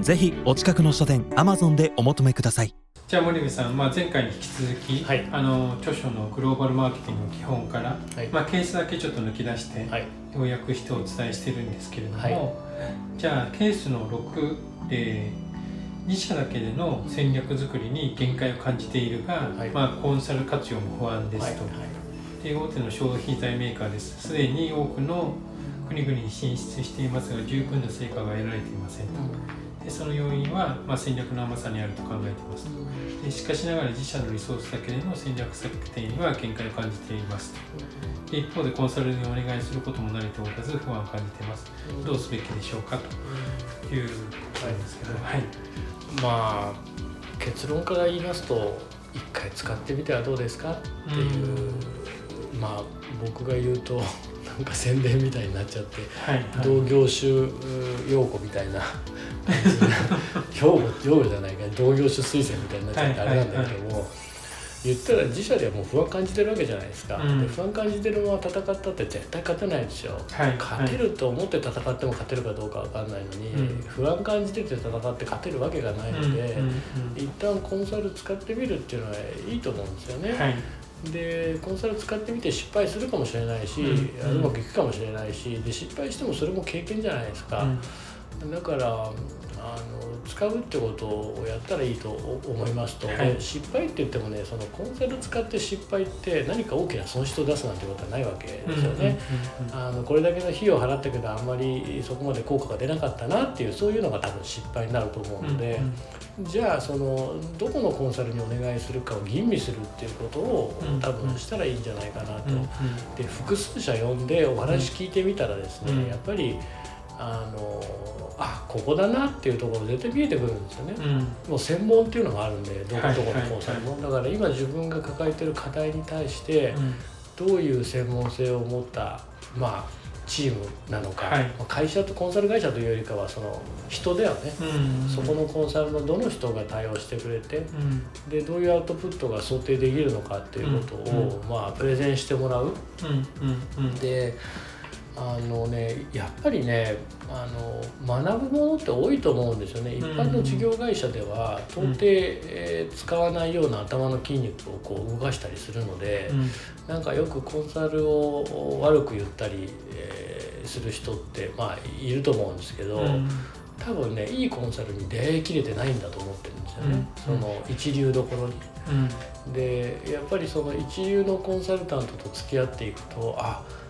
ぜひお近くの書店アマゾンでお求めください。じゃあ森部さん、まあ、前回に引き続き、はい。あの著書のグローバルマーケティングの基本から、はい。まあ、ケースだけちょっと抜き出して、はい。要約してお伝えしてるんですけれども、はい。じゃあケースの6で自社だけでの戦略作りに限界を感じているが、はい。まあ、コンサル活用も不安ですはい。と、で大手の消費財メーカーです。すでに多くの国々に進出していますが十分な成果が得られていませんとでその要因は、まあ、戦略の甘さにあると考えていますでしかしながら自社のリソースだけでの戦略策定には限界を感じていますと。で一方でコンサルにお願いすることも慣れておらず不安を感じています。どうすべきでしょうかということなんですけどはい。まあ結論から言いますと一回使ってみてはどうですかっていう、まあ僕が言うとなんか宣伝みたいになっちゃってはいはい。同業種用語みたいな感じな用語用語じゃないか同業種推薦みたいになっちゃってあはいれなんだけども、言ったら自社ではもう不安感じてるわけじゃないですか、うん。で不安感じてるまま戦ったって絶対勝てないですよ、はい。勝てると思って戦っても勝てるかどうかわかんないのに、うん不安感じてて戦って勝てるわけがないので、うんうん一旦コンサル使ってみるっていうのはいいと思うんですよね。うんはいでコンサル使ってみて失敗するかもしれないし、うん。あうまくいくかもしれないしで失敗してもそれも経験じゃないですか、だからあの使うってことをやったらいいと思いますと、はい。で失敗って言ってもねそのコンサル使って失敗って何か大きな損失を出すなんてことはないわけですよね。あのこれだけの費用を払ったけどあんまりそこまで効果が出なかったなっていうそういうのが多分失敗になると思うので、じゃあそのどこのコンサルにお願いするかを吟味するっていうことをうん。多分したらいいんじゃないかなと。うんうん。で複数社呼んでお話聞いてみたらですね、うん。やっぱりあのあここだなっていうところ絶対見えてくるんですよね。うん。もう専門っていうのがあるんでどこはいどこのコンサルも、だから今自分が抱えてる課題に対してうん。どういう専門性を持ったまあチームなのか、はい。まあ会社とコンサル会社というよりかはその人だよね、うん。そこのコンサルのどの人が対応してくれてうん。でどういうアウトプットが想定できるのかっていうことを、まあ、プレゼンしてもらう。うん。うん。うん。であのねやっぱりねあの学ぶものって多いと思うんですよね。一般の事業会社では到底、えー使わないような頭の筋肉をこう動かしたりするので、うん。なんかよくコンサルを悪く言ったり、えーする人ってまあいると思うんですけど、うん。多分ねいいコンサルに出会いきれてないんだと思ってるんですよね、うん。その一流どころに。うん。でやっぱりその一流のコンサルタントと付き合っていくとあ圧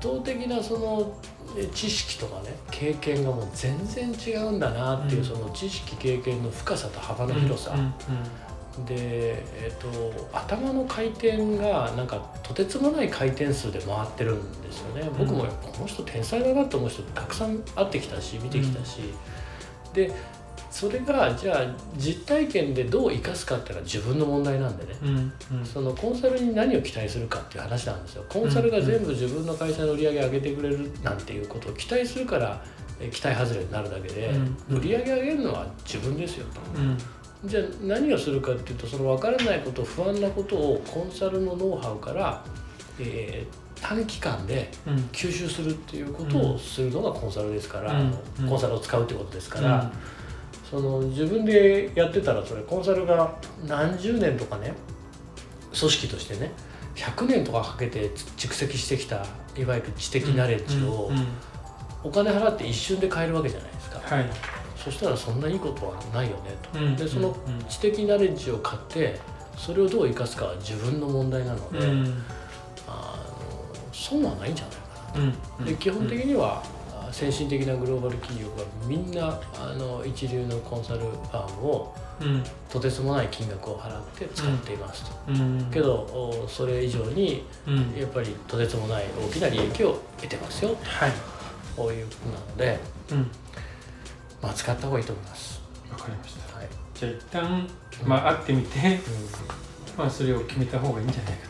倒的なそのえ知識とかね経験がもう全然違うんだなっていう、うん。その知識経験の深さと幅の広さ、うんで、えっと頭の回転がなんかとてつもない回転数で回ってるんですよね。僕もこの人天才だなと思う人たくさん会ってきたし見てきたし、でそれがじゃあ実体験でどう生かすかっていうのは自分の問題なんでね、うんうん。そのコンサルに何を期待するかっていう話なんですよ。コンサルが全部自分の会社の売り上げ上げてくれるなんていうことを期待するからえ期待外れになるだけで、うん。売り上げ上げるのは自分ですよと。うん。じゃあ何をするかっていうとその分からないこと不安なことをコンサルのノウハウから、えー短期間でうん。吸収するっていうことをするのがコンサルですから、うん。うん。コンサルを使うってことですから、その自分でやってたらそれコンサルが何十年とかね組織としてね100年とかかけて蓄積してきたいわゆる知的ナレッジをお金払って一瞬で買えるわけじゃないですか。はい。そしたらそんないいことはないよねと。うんでそのうん知的ナレッジを買ってそれをどう生かすかは自分の問題なので、うん。あの損はないんじゃないかなうん。と。で基本的には、あ先進的なグローバル企業がみんなあの一流のコンサルファームをうん。とてつもない金額を払って使っていますと。うん。けどおそれ以上にうん。やっぱりとてつもない大きな利益を得てますよはい。ということなので、うん。まあ、使った方がいいと思います。わかりました。はい。じゃあ一旦まあ会ってみてまあそれを決めた方がいいんじゃないかうん、ま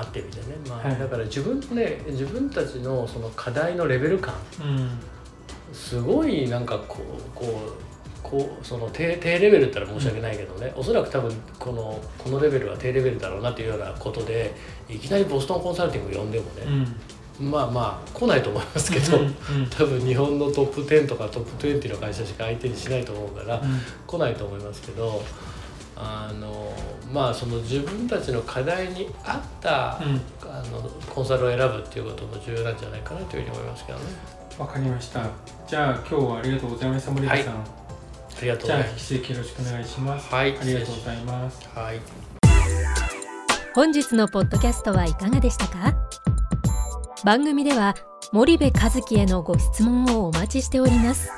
あ会ってみてね、まあはい。だから自分ね自分たちのその課題のレベル感。とうん。すごいなんかこうこうこうその低低レベルったら申し訳ないけどね、おそらく多分このこのレベルは低レベルだろうなっていうようなことでいきなりボストンコンサルティング呼んでもね、うん。まあまあ来ないと思いますけど、うん。うん。多分日本のトップ10とかトップ20の会社しか相手にしないと思うから、来ないと思いますけどあのまあその自分たちの課題に合った、うん。あのコンサルを選ぶっていうことも重要なんじゃないかなというふうに思いますけどね。わかりました。じゃあ今日はありがとうございました森田さん、ありがとうごじゃあざいます。引き続きよろしくお願いします。はい。ありがとうございます。はい。本日のポッドキャストはいかがでしたか？番組では森部和樹へのご質問をお待ちしております。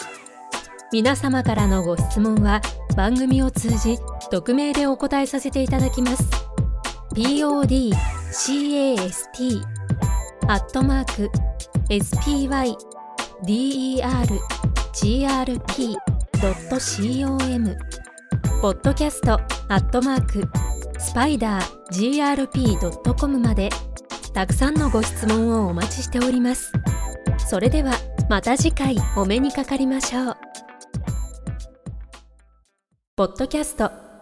皆様からのご質問は番組を通じ匿名でお答えさせていただきます podcast アットマーク spydergrp.com ポッドキャストアットマークスパイダー grp.com までたくさんのご質問をお待ちしております。それではまた次回お目にかかりましょう。ポッドキャスト